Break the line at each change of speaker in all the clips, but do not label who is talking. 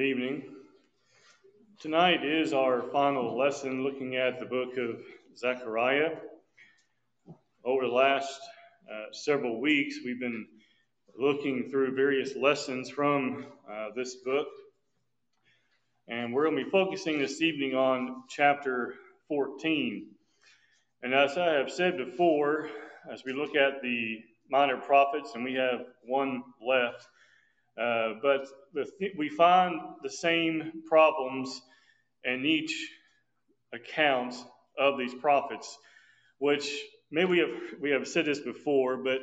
evening. Tonight is our final lesson looking at the book of Zechariah. Over the last uh, several weeks, we've been looking through various lessons from uh, this book. And we're going to be focusing this evening on chapter 14. And as I have said before, as we look at the minor prophets, and we have one left, uh, but th- we find the same problems in each account of these prophets, which maybe we have we have said this before, but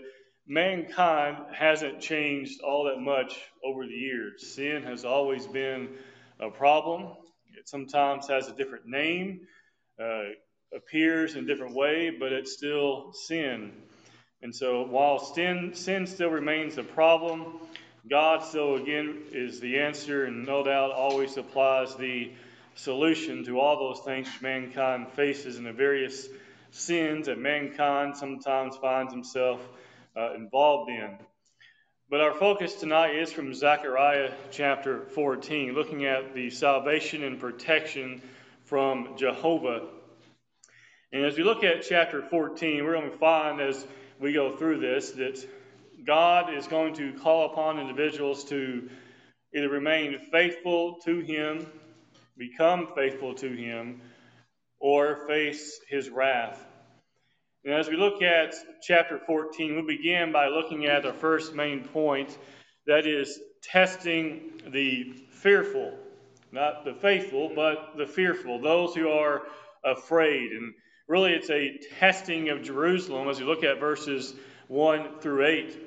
mankind hasn't changed all that much over the years. Sin has always been a problem. It sometimes has a different name, uh, appears in a different way, but it's still sin. And so, while sin sin still remains a problem, God so again, is the answer and no doubt always supplies the solution to all those things mankind faces and the various sins that mankind sometimes finds himself uh, involved in. But our focus tonight is from Zechariah chapter 14, looking at the salvation and protection from Jehovah. And as we look at chapter 14, we're going to find as we go through this that God is going to call upon individuals to either remain faithful to Him, become faithful to Him, or face His wrath. And as we look at chapter 14, we begin by looking at our first main point that is testing the fearful. Not the faithful, but the fearful, those who are afraid. And really, it's a testing of Jerusalem as we look at verses 1 through 8.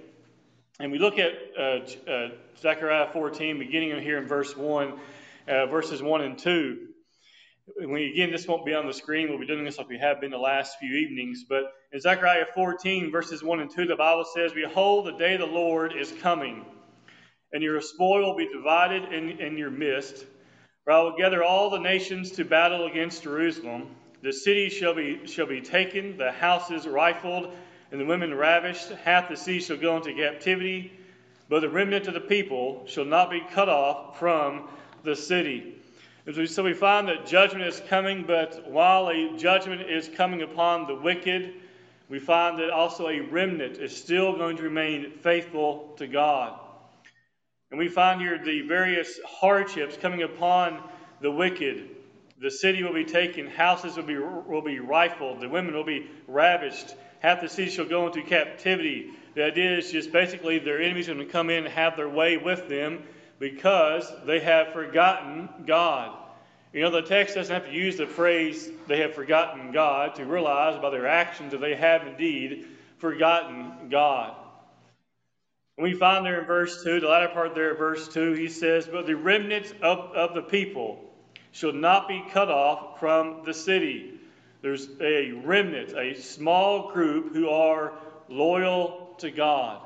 And we look at uh, uh, Zechariah 14, beginning here in verse 1, uh, verses 1 and 2. We, again, this won't be on the screen. We'll be doing this like we have been the last few evenings. But in Zechariah 14, verses 1 and 2, the Bible says, Behold, the day of the Lord is coming, and your spoil will be divided in, in your midst. For I will gather all the nations to battle against Jerusalem. The city shall be, shall be taken, the houses rifled, and the women ravished. Half the sea shall go into captivity, but the remnant of the people shall not be cut off from the city. So we find that judgment is coming, but while a judgment is coming upon the wicked, we find that also a remnant is still going to remain faithful to God. And we find here the various hardships coming upon the wicked. The city will be taken, houses will be, will be rifled, the women will be ravished, half the city shall go into captivity. The idea is just basically their enemies are going to come in and have their way with them because they have forgotten God. You know, the text doesn't have to use the phrase, they have forgotten God, to realize by their actions that they have indeed forgotten God. And we find there in verse 2, the latter part there, verse 2, he says, But the remnant of, of the people shall not be cut off from the city. There's a remnant, a small group who are loyal to God.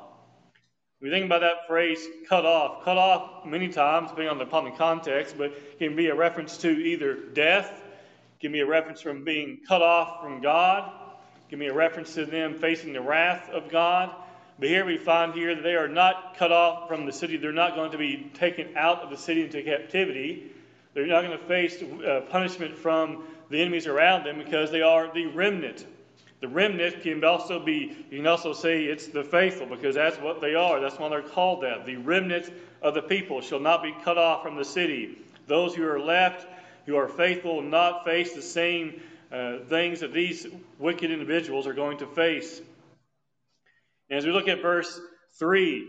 We think about that phrase cut off. Cut off many times, depending on the, upon the context, but can be a reference to either death, can be a reference from being cut off from God, can be a reference to them facing the wrath of God. But here we find here that they are not cut off from the city. They're not going to be taken out of the city into captivity. They're not going to face uh, punishment from the enemies around them because they are the remnant. The remnant can also be, you can also say it's the faithful because that's what they are. That's why they're called that. The remnant of the people shall not be cut off from the city. Those who are left, who are faithful, will not face the same uh, things that these wicked individuals are going to face. And as we look at verse 3,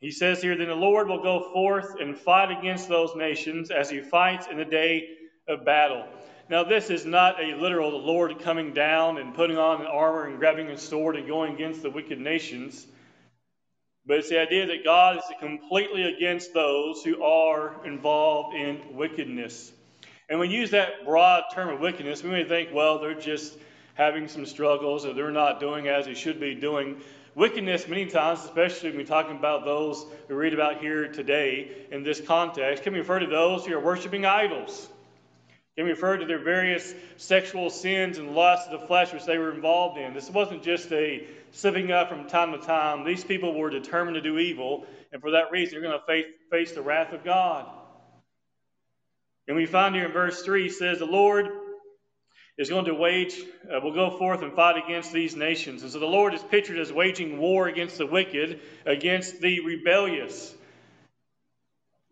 he says here, Then the Lord will go forth and fight against those nations as he fights in the day of battle. Now, this is not a literal the Lord coming down and putting on an armor and grabbing a sword and going against the wicked nations. But it's the idea that God is completely against those who are involved in wickedness. And when we use that broad term of wickedness, we may think, well, they're just having some struggles or they're not doing as they should be doing. Wickedness, many times, especially when we're talking about those we read about here today in this context, can refer to those who are worshiping idols can refer to their various sexual sins and lusts of the flesh which they were involved in. This wasn't just a slipping up from time to time. These people were determined to do evil, and for that reason, they're going to face, face the wrath of God. And we find here in verse 3 says, The Lord is going to wage, uh, will go forth and fight against these nations. And so the Lord is pictured as waging war against the wicked, against the rebellious.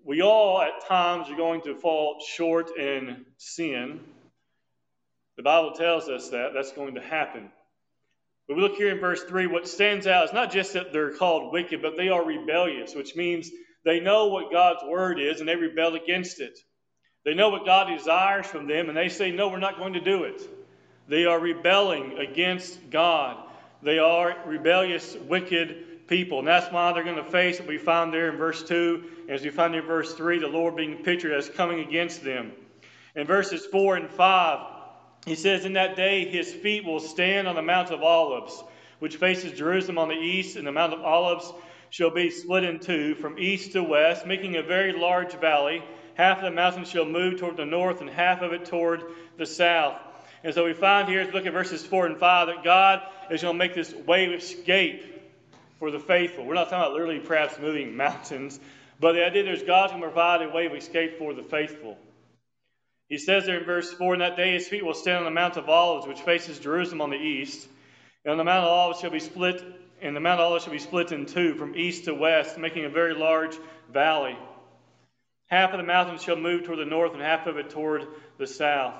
We all at times are going to fall short in sin. The Bible tells us that that's going to happen. But we look here in verse 3, what stands out is not just that they're called wicked, but they are rebellious, which means they know what God's word is and they rebel against it. They know what God desires from them, and they say, No, we're not going to do it. They are rebelling against God. They are rebellious, wicked people. And that's why they're going to face what we find there in verse 2. As we find in verse 3, the Lord being pictured as coming against them. In verses 4 and 5, he says, In that day his feet will stand on the Mount of Olives, which faces Jerusalem on the east, and the Mount of Olives shall be split in two from east to west, making a very large valley half of the mountain shall move toward the north and half of it toward the south. And so we find here, as we look at verses 4 and 5, that God is going to make this way of escape for the faithful. We're not talking about literally perhaps moving mountains, but the idea there's going to provide a way of escape for the faithful. He says there in verse 4 In that day his feet will stand on the Mount of Olives, which faces Jerusalem on the east. And the Mount of Olives shall be split, and the Mount of Olives shall be split in two from east to west, making a very large valley. Half of the mountain shall move toward the north, and half of it toward the south.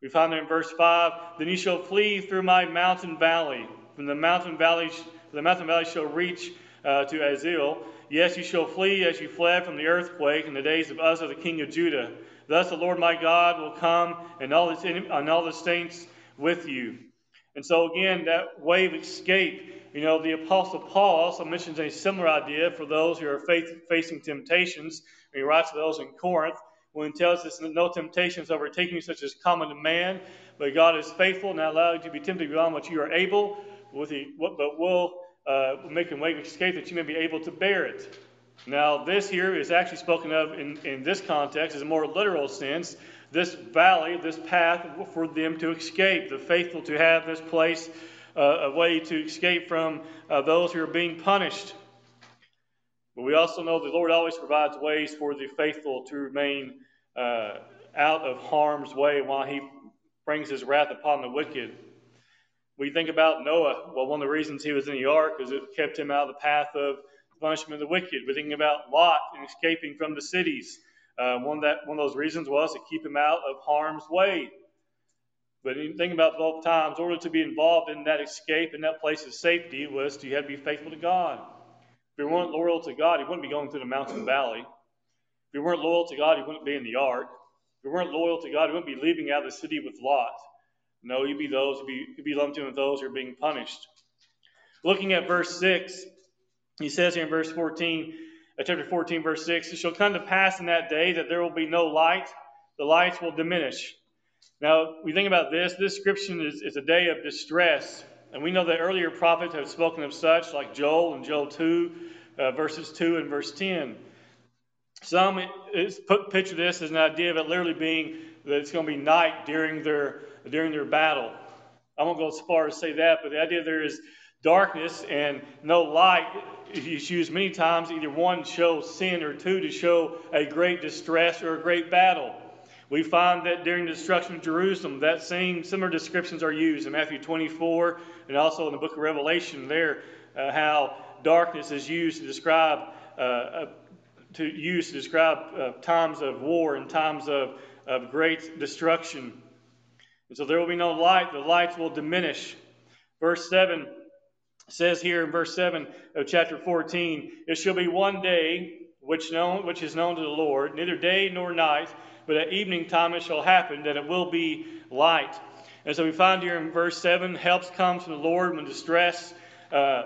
We find there in verse 5 Then you shall flee through my mountain valley. From the mountain valley, the mountain valley shall reach uh, to Azal. Yes, you shall flee as you fled from the earthquake in the days of Uzziah the king of Judah. Thus the Lord my God will come, and all his, and all the saints with you. And so, again, that of escape you know, the Apostle Paul also mentions a similar idea for those who are faith, facing temptations. He writes to those in Corinth when he tells us that no temptations overtaking you such as common to man, but God is faithful and not allow you to be tempted beyond what you are able, with the, but will uh, make a way of escape that you may be able to bear it. Now, this here is actually spoken of in, in this context as a more literal sense. This valley, this path for them to escape, the faithful to have this place uh, a way to escape from uh, those who are being punished. But we also know the Lord always provides ways for the faithful to remain uh, out of harm's way while He brings His wrath upon the wicked. We think about Noah. Well, one of the reasons he was in the ark is it kept him out of the path of punishment of the wicked. We're thinking about Lot and escaping from the cities. Uh, one that one of those reasons was to keep him out of harm's way. But think about both times, in order to be involved in that escape and that place of safety was to had to be faithful to God. If you weren't loyal to God, you wouldn't be going through the mountain valley. If you weren't loyal to God, you wouldn't be in the ark. If you weren't loyal to God, you wouldn't be leaving out of the city with Lot. No, you'd be those, you'd be, you'd be lumped in with those who are being punished. Looking at verse 6, he says here in verse 14, uh, chapter 14, verse 6, it shall come to pass in that day that there will be no light, the lights will diminish. Now, we think about this. This description is, is a day of distress. And we know that earlier prophets have spoken of such, like Joel and Joel 2, uh, verses 2 and verse 10. Some put, picture this as an idea of it literally being that it's going to be night during their, during their battle. I won't go as far as say that, but the idea there is darkness and no light is used many times, either one to show sin or two to show a great distress or a great battle. We find that during the destruction of Jerusalem, that same similar descriptions are used in Matthew 24 and also in the book of Revelation. There, uh, how darkness is used to describe uh, uh, to use to describe uh, times of war and times of, of great destruction. And so there will be no light; the lights will diminish. Verse seven says here in verse seven of chapter 14, "It shall be one day which known which is known to the Lord, neither day nor night." but at evening time it shall happen that it will be light. And so we find here in verse 7 helps comes from the Lord when distress. Uh,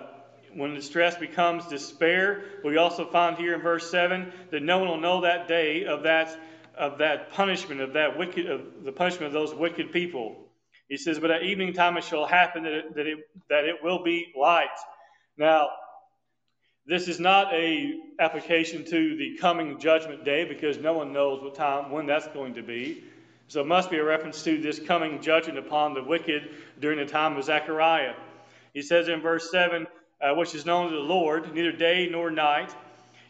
when distress becomes despair, we also find here in verse 7 that no one will know that day of that of that punishment, of that wicked, of the punishment of those wicked people. He says, But at evening time it shall happen that it, that it, that it will be light. Now, this is not a application to the coming judgment day because no one knows what time when that's going to be. So it must be a reference to this coming judgment upon the wicked during the time of Zechariah. He says in verse 7, uh, which is known to the Lord, neither day nor night,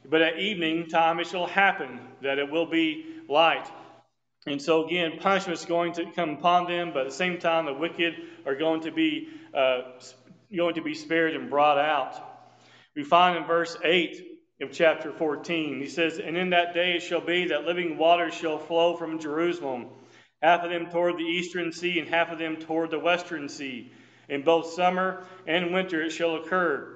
but at evening time it shall happen that it will be light. And so, again, punishment is going to come upon them, but at the same time, the wicked are going to be, uh, going to be spared and brought out. We find in verse 8 of chapter 14, he says, And in that day it shall be that living waters shall flow from Jerusalem, half of them toward the eastern sea, and half of them toward the western sea. In both summer and winter it shall occur.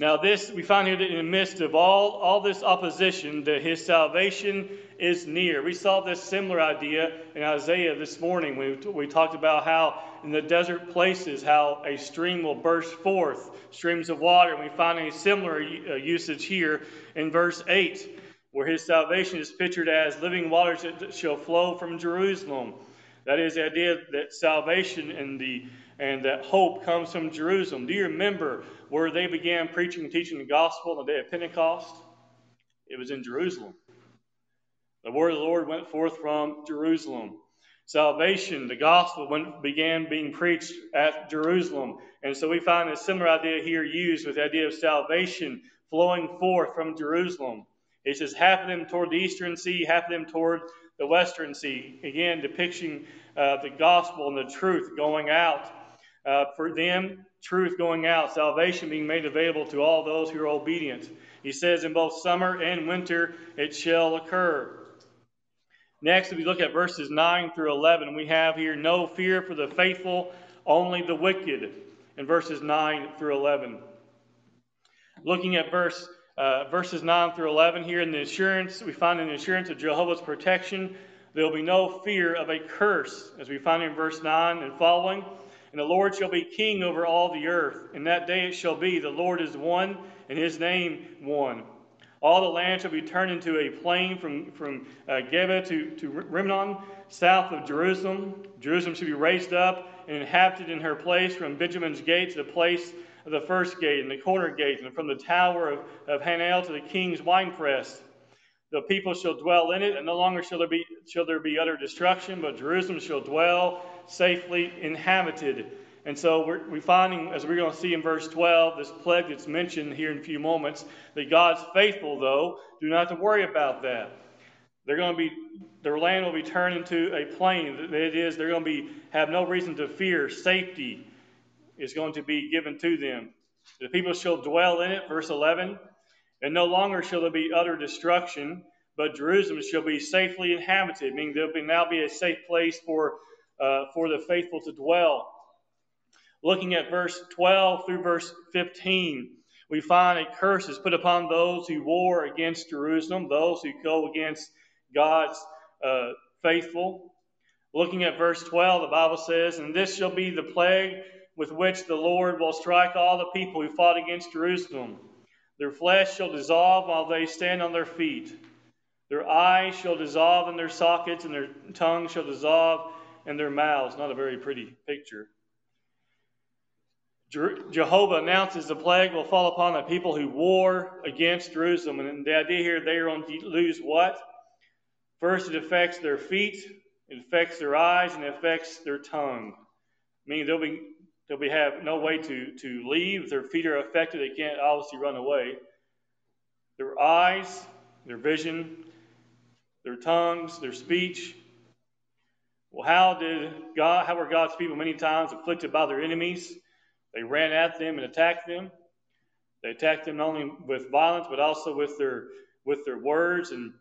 Now, this we find here that in the midst of all, all this opposition, that his salvation is near. We saw this similar idea in Isaiah this morning. We, we talked about how in the desert places, how a stream will burst forth, streams of water. And we find a similar uh, usage here in verse 8, where his salvation is pictured as living waters that shall flow from Jerusalem. That is the idea that salvation and the and that hope comes from Jerusalem. Do you remember where they began preaching and teaching the gospel on the day of Pentecost? It was in Jerusalem. The word of the Lord went forth from Jerusalem. Salvation, the gospel, went, began being preached at Jerusalem. And so we find a similar idea here used with the idea of salvation flowing forth from Jerusalem. It says half of them toward the eastern sea, half of them toward the western sea. Again, depicting uh, the gospel and the truth going out uh, for them, truth going out, salvation being made available to all those who are obedient. He says, in both summer and winter it shall occur. Next, if we look at verses 9 through 11, we have here no fear for the faithful, only the wicked, in verses 9 through 11. Looking at verse uh, verses 9 through 11 here in the assurance, we find an assurance of Jehovah's protection. There will be no fear of a curse, as we find in verse 9 and following. And the Lord shall be king over all the earth. In that day it shall be, the Lord is one, and his name one. All the land shall be turned into a plain from, from uh, Geba to, to Rimmon, south of Jerusalem. Jerusalem shall be raised up and inhabited in her place from Benjamin's gate to the place of the first gate and the corner gate, and from the tower of, of Hananel to the king's winepress. The people shall dwell in it, and no longer shall there be shall there be utter destruction, but Jerusalem shall dwell safely inhabited. And so we're, we finding, as we're going to see in verse 12, this plague that's mentioned here in a few moments, that God's faithful, though, do not to worry about that. They're going to be, their land will be turned into a plain. That is, they're going to be have no reason to fear. Safety is going to be given to them. The people shall dwell in it, verse 11, and no longer shall there be utter destruction, but Jerusalem shall be safely inhabited, meaning there will now be a safe place for uh, for the faithful to dwell. Looking at verse 12 through verse 15, we find a curse is put upon those who war against Jerusalem, those who go against God's uh, faithful. Looking at verse 12, the Bible says, And this shall be the plague with which the Lord will strike all the people who fought against Jerusalem. Their flesh shall dissolve while they stand on their feet. Their eyes shall dissolve in their sockets, and their tongue shall dissolve and their mouths. Not a very pretty picture. Jehovah announces the plague will fall upon the people who war against Jerusalem. And the idea here, they are going to lose what? First, it affects their feet, it affects their eyes, and it affects their tongue. Meaning they'll be they'll be have no way to, to leave. Their feet are affected, they can't obviously run away. Their eyes, their vision, their tongues, their speech, well, how did God, how were God's people many times afflicted by their enemies? They ran at them and attacked them. They attacked them not only with violence, but also with their with their words, and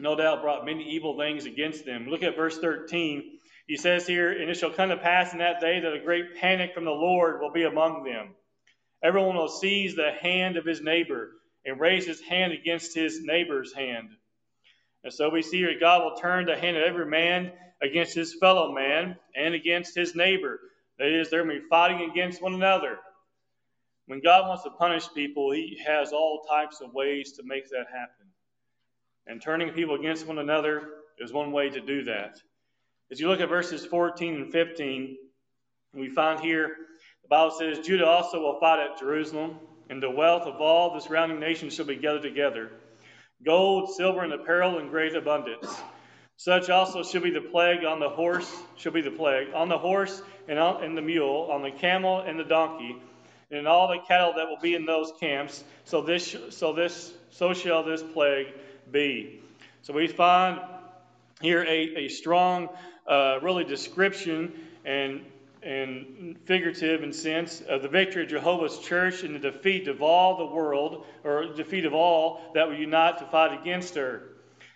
no doubt brought many evil things against them. Look at verse 13. He says here, And it shall come to pass in that day that a great panic from the Lord will be among them. Everyone will seize the hand of his neighbor and raise his hand against his neighbor's hand. And so we see here God will turn the hand of every man against his fellow man and against his neighbor. That is, they're going to be fighting against one another. When God wants to punish people, he has all types of ways to make that happen. And turning people against one another is one way to do that. As you look at verses 14 and 15, we find here the Bible says, Judah also will fight at Jerusalem, and the wealth of all the surrounding nations shall be gathered together gold, silver, and apparel in great abundance. Such also shall be the plague on the horse, shall be the plague on the horse and on and the mule, on the camel and the donkey, and all the cattle that will be in those camps. So this, so this, so shall this plague be. So we find here a, a strong, uh, really description and and figurative in sense of the victory of Jehovah's church and the defeat of all the world, or defeat of all that will unite to fight against her.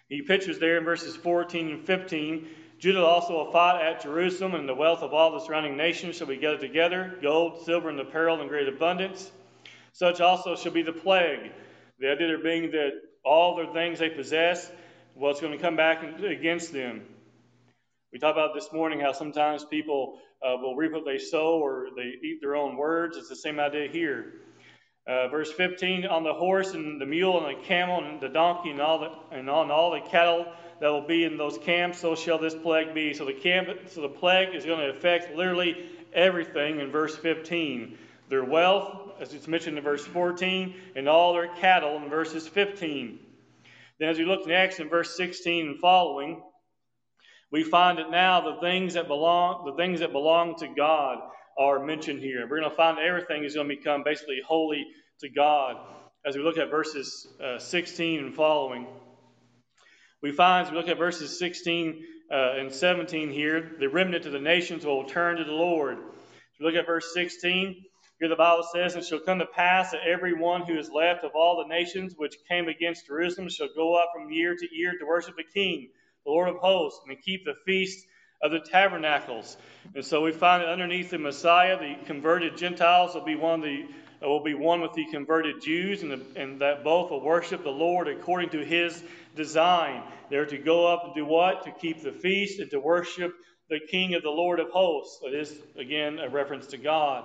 He pictures there in verses 14 and 15 Judah also will fight at Jerusalem, and the wealth of all the surrounding nations shall be gathered together gold, silver, and apparel in great abundance. Such also shall be the plague. The idea there being that all the things they possess, well, it's going to come back against them. We talked about this morning how sometimes people uh, will reap what they sow or they eat their own words. It's the same idea here. Uh, verse 15 on the horse and the mule and the camel and the donkey and all the, and on all the cattle that will be in those camps, so shall this plague be. So the camp, so the plague is going to affect literally everything in verse 15. Their wealth, as it's mentioned in verse 14, and all their cattle in verses 15. Then as we look next in verse 16 and following, we find that now the things that belong, the things that belong to God are mentioned here. We're going to find everything is going to become basically holy to God as we look at verses uh, 16 and following. We find, as we look at verses 16 uh, and 17 here, the remnant of the nations will turn to the Lord. If you look at verse 16, here the Bible says, It shall come to pass that every one who is left of all the nations which came against Jerusalem shall go up from year to year to worship the King, the Lord of hosts, and keep the feast of the tabernacles. And so we find that underneath the Messiah, the converted Gentiles will be one the will be one with the converted Jews, and, the, and that both will worship the Lord according to his design. They're to go up and do what? To keep the feast and to worship the King of the Lord of hosts. It is, again, a reference to God.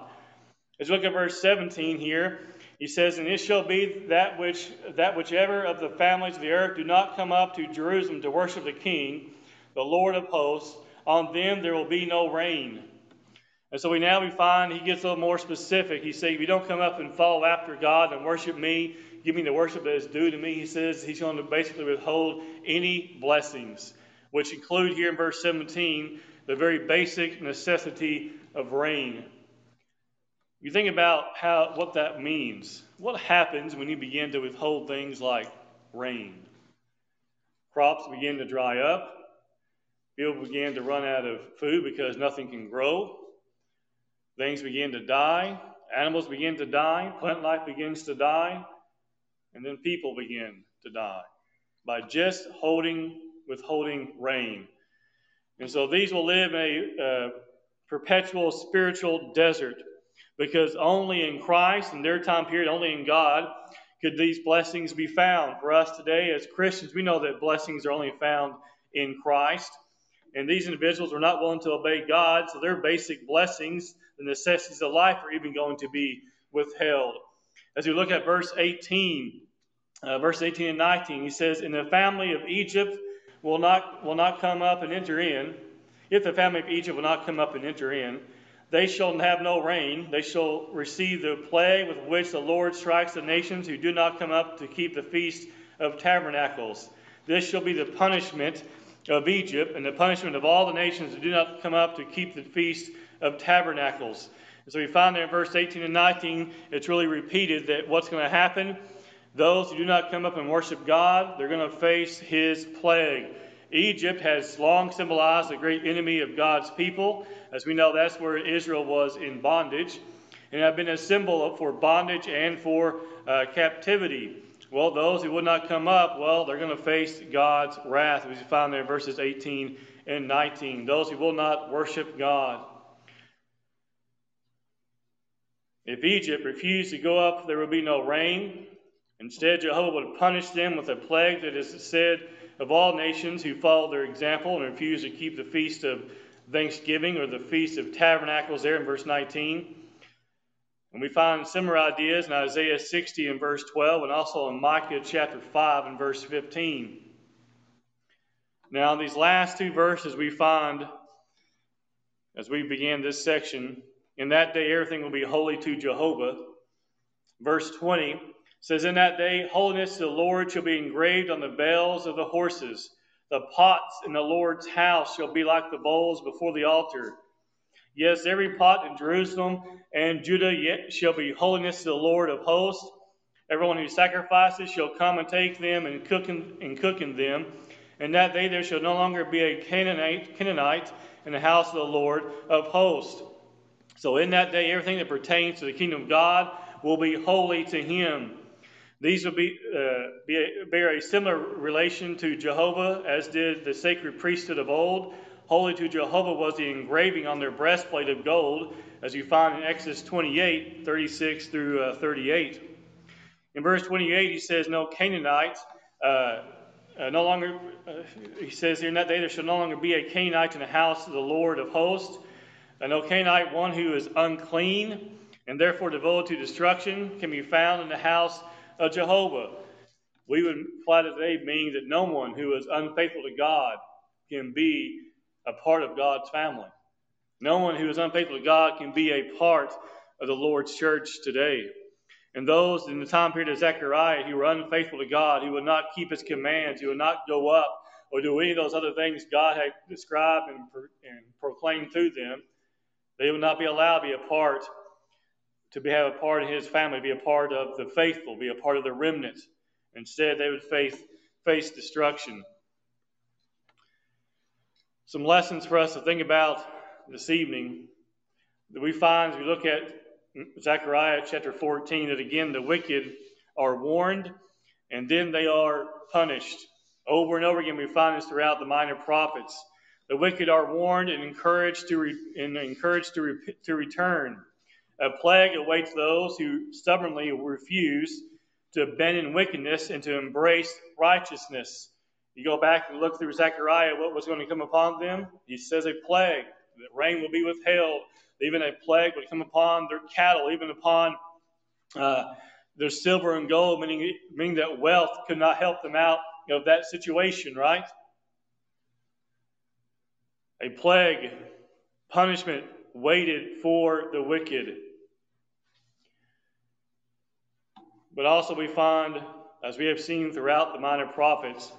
As you look at verse 17 here, he says, And it shall be that which that whichever of the families of the earth do not come up to Jerusalem to worship the King, the Lord of hosts, on them there will be no rain. And so we now we find he gets a little more specific. He says, if you don't come up and follow after God and worship me, give me the worship that is due to me, he says he's going to basically withhold any blessings, which include here in verse 17 the very basic necessity of rain. You think about how what that means. What happens when you begin to withhold things like rain? Crops begin to dry up. People begin to run out of food because nothing can grow. Things begin to die, animals begin to die, plant life begins to die, and then people begin to die by just holding, withholding rain. And so these will live in a uh, perpetual spiritual desert because only in Christ, in their time period, only in God, could these blessings be found. For us today as Christians, we know that blessings are only found in Christ. And these individuals are not willing to obey God, so their basic blessings the necessities of life are even going to be withheld. As we look at verse 18, uh, verse 18 and 19, he says, "In the family of Egypt will not will not come up and enter in. If the family of Egypt will not come up and enter in, they shall have no rain. They shall receive the plague with which the Lord strikes the nations who do not come up to keep the feast of tabernacles. This shall be the punishment of Egypt and the punishment of all the nations who do not come up to keep the feast of tabernacles. And so we find there in verse 18 and 19, it's really repeated that what's going to happen, those who do not come up and worship God, they're going to face his plague. Egypt has long symbolized the great enemy of God's people. As we know, that's where Israel was in bondage. And have been a symbol for bondage and for uh, captivity. Well, those who would not come up, well, they're going to face God's wrath, as we find there in verses 18 and 19. Those who will not worship God. If Egypt refused to go up, there would be no rain. Instead, Jehovah would punish them with a plague that is said of all nations who follow their example and refuse to keep the feast of Thanksgiving or the feast of tabernacles there in verse 19. And we find similar ideas in Isaiah 60 and verse 12 and also in Micah chapter 5 and verse 15. Now, these last two verses, we find, as we begin this section, in that day, everything will be holy to Jehovah. Verse 20 says, In that day, holiness to the Lord shall be engraved on the bells of the horses. The pots in the Lord's house shall be like the bowls before the altar. Yes, every pot in Jerusalem and Judah yet shall be holiness to the Lord of hosts. Everyone who sacrifices shall come and take them and cook in, and cook in them, and that day there shall no longer be a Canaanite, Canaanite in the house of the Lord of hosts. So in that day, everything that pertains to the kingdom of God will be holy to him. These will be, uh, be a, bear a similar relation to Jehovah as did the sacred priesthood of old. Holy to Jehovah was the engraving on their breastplate of gold, as you find in Exodus 28 36 through uh, 38. In verse 28, he says, No Canaanite. Uh, uh, no longer, uh, he says here, in that day there shall no longer be a Canaanite in the house of the Lord of hosts. No Canaanite, one who is unclean and therefore devoted to destruction, can be found in the house of Jehovah. We would apply today meaning that no one who is unfaithful to God can be a part of God's family. No one who is unfaithful to God can be a part of the Lord's church today. And those in the time period of Zechariah who were unfaithful to God, who would not keep his commands, who would not go up or do any of those other things God had described and, and proclaimed through them, they would not be allowed to be a part, to be, have a part of his family, be a part of the faithful, be a part of the remnant. Instead, they would face, face destruction. Some lessons for us to think about this evening that we find as we look at Zechariah chapter 14 that again the wicked are warned and then they are punished. Over and over again, we find this throughout the minor prophets. The wicked are warned and encouraged to re- and encouraged to, re- to return. A plague awaits those who stubbornly refuse to bend in wickedness and to embrace righteousness. You go back and look through Zechariah, what was going to come upon them? He says a plague, that rain will be withheld, even a plague would come upon their cattle, even upon uh, their silver and gold, meaning, meaning that wealth could not help them out of that situation, right? A plague, punishment waited for the wicked. But also, we find, as we have seen throughout the minor prophets,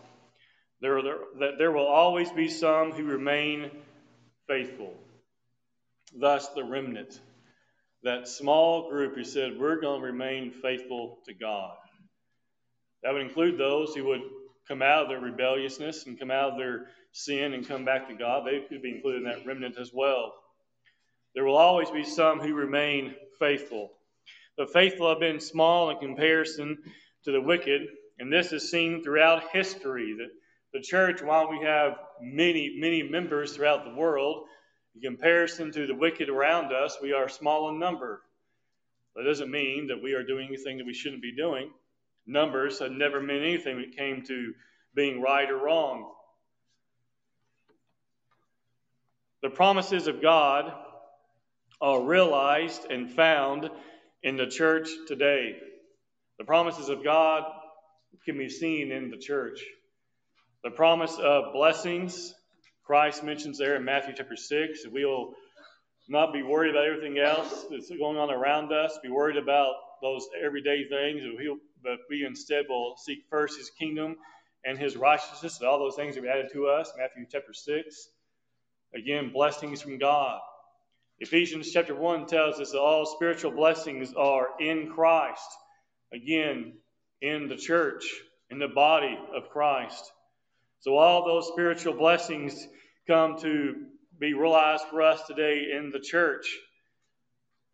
there, there, that there will always be some who remain faithful thus the remnant. That small group who said, We're going to remain faithful to God. That would include those who would come out of their rebelliousness and come out of their sin and come back to God. They could be included in that remnant as well. There will always be some who remain faithful. The faithful have been small in comparison to the wicked, and this is seen throughout history. That the church, while we have many, many members throughout the world, in comparison to the wicked around us, we are small in number. That doesn't mean that we are doing anything that we shouldn't be doing. Numbers have never meant anything when it came to being right or wrong. The promises of God are realized and found in the church today. The promises of God can be seen in the church. The promise of blessings Christ mentions there in Matthew chapter 6 we will not be worried about everything else that's going on around us, be worried about those everyday things, but we instead will seek first his kingdom and his righteousness, and all those things will be added to us. Matthew chapter 6. Again, blessings from God. Ephesians chapter 1 tells us that all spiritual blessings are in Christ. Again, in the church, in the body of Christ. So all those spiritual blessings come to be realized for us today in the church,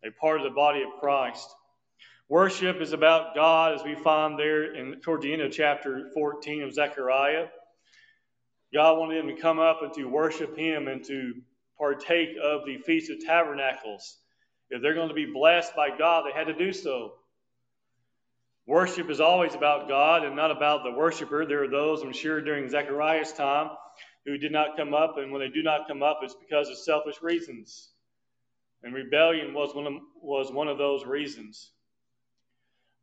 a part of the body of Christ. Worship is about God, as we find there in, toward the end of chapter 14 of Zechariah. God wanted them to come up and to worship Him and to partake of the Feast of Tabernacles. If they're going to be blessed by God, they had to do so. Worship is always about God and not about the worshiper. There are those, I'm sure, during Zechariah's time who did not come up, and when they do not come up, it's because of selfish reasons. And rebellion was one of, was one of those reasons.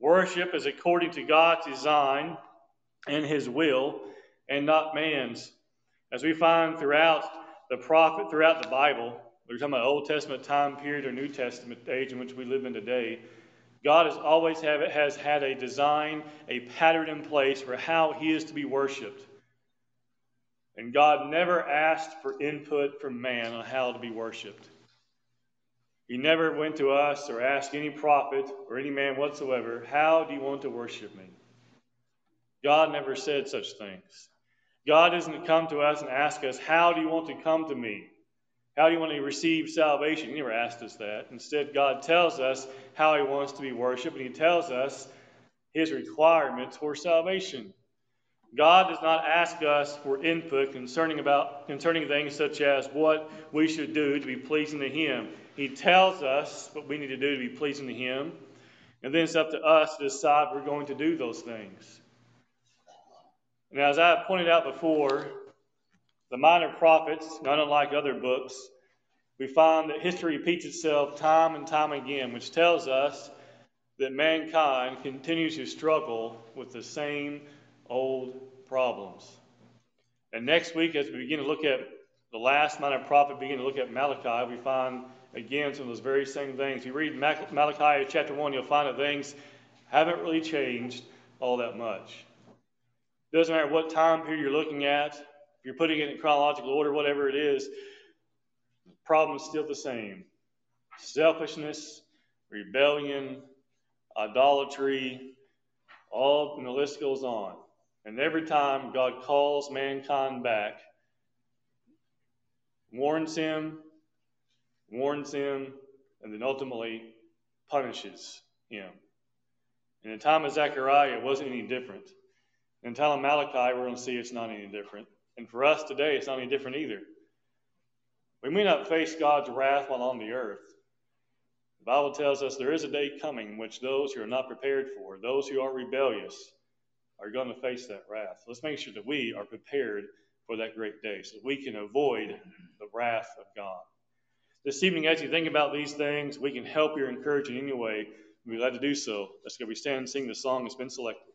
Worship is according to God's design and His will, and not man's. As we find throughout the prophet, throughout the Bible, we're talking about Old Testament time period or New Testament age in which we live in today. God has always have, has had a design, a pattern in place for how He is to be worshiped. And God never asked for input from man on how to be worshiped. He never went to us or asked any prophet or any man whatsoever, How do you want to worship me? God never said such things. God doesn't come to us and ask us, How do you want to come to me? How do you want to receive salvation? He never asked us that. Instead, God tells us how He wants to be worshiped, and He tells us His requirements for salvation. God does not ask us for input concerning about concerning things such as what we should do to be pleasing to Him. He tells us what we need to do to be pleasing to Him, and then it's up to us to decide we're going to do those things. Now, as I pointed out before, the Minor Prophets, not unlike other books, we find that history repeats itself time and time again, which tells us that mankind continues to struggle with the same old problems. And next week, as we begin to look at the last minor prophet, begin to look at Malachi, we find again some of those very same things. You read Malachi chapter 1, you'll find that things haven't really changed all that much. Doesn't matter what time period you're looking at, if you're putting it in chronological order, whatever it is, the problem is still the same selfishness, rebellion, idolatry, all, and the list goes on. And every time God calls mankind back, warns him, warns him, and then ultimately punishes him. In the time of Zechariah, it wasn't any different. In the time of Malachi, we're going to see it's not any different. And for us today, it's not any different either. We may not face God's wrath while on the earth. The Bible tells us there is a day coming in which those who are not prepared for, those who are rebellious, are going to face that wrath. Let's make sure that we are prepared for that great day so that we can avoid the wrath of God. This evening, as you think about these things, we can help you or encourage you in any way. We'd be glad to do so. Let's go. We stand and sing the song that's been selected.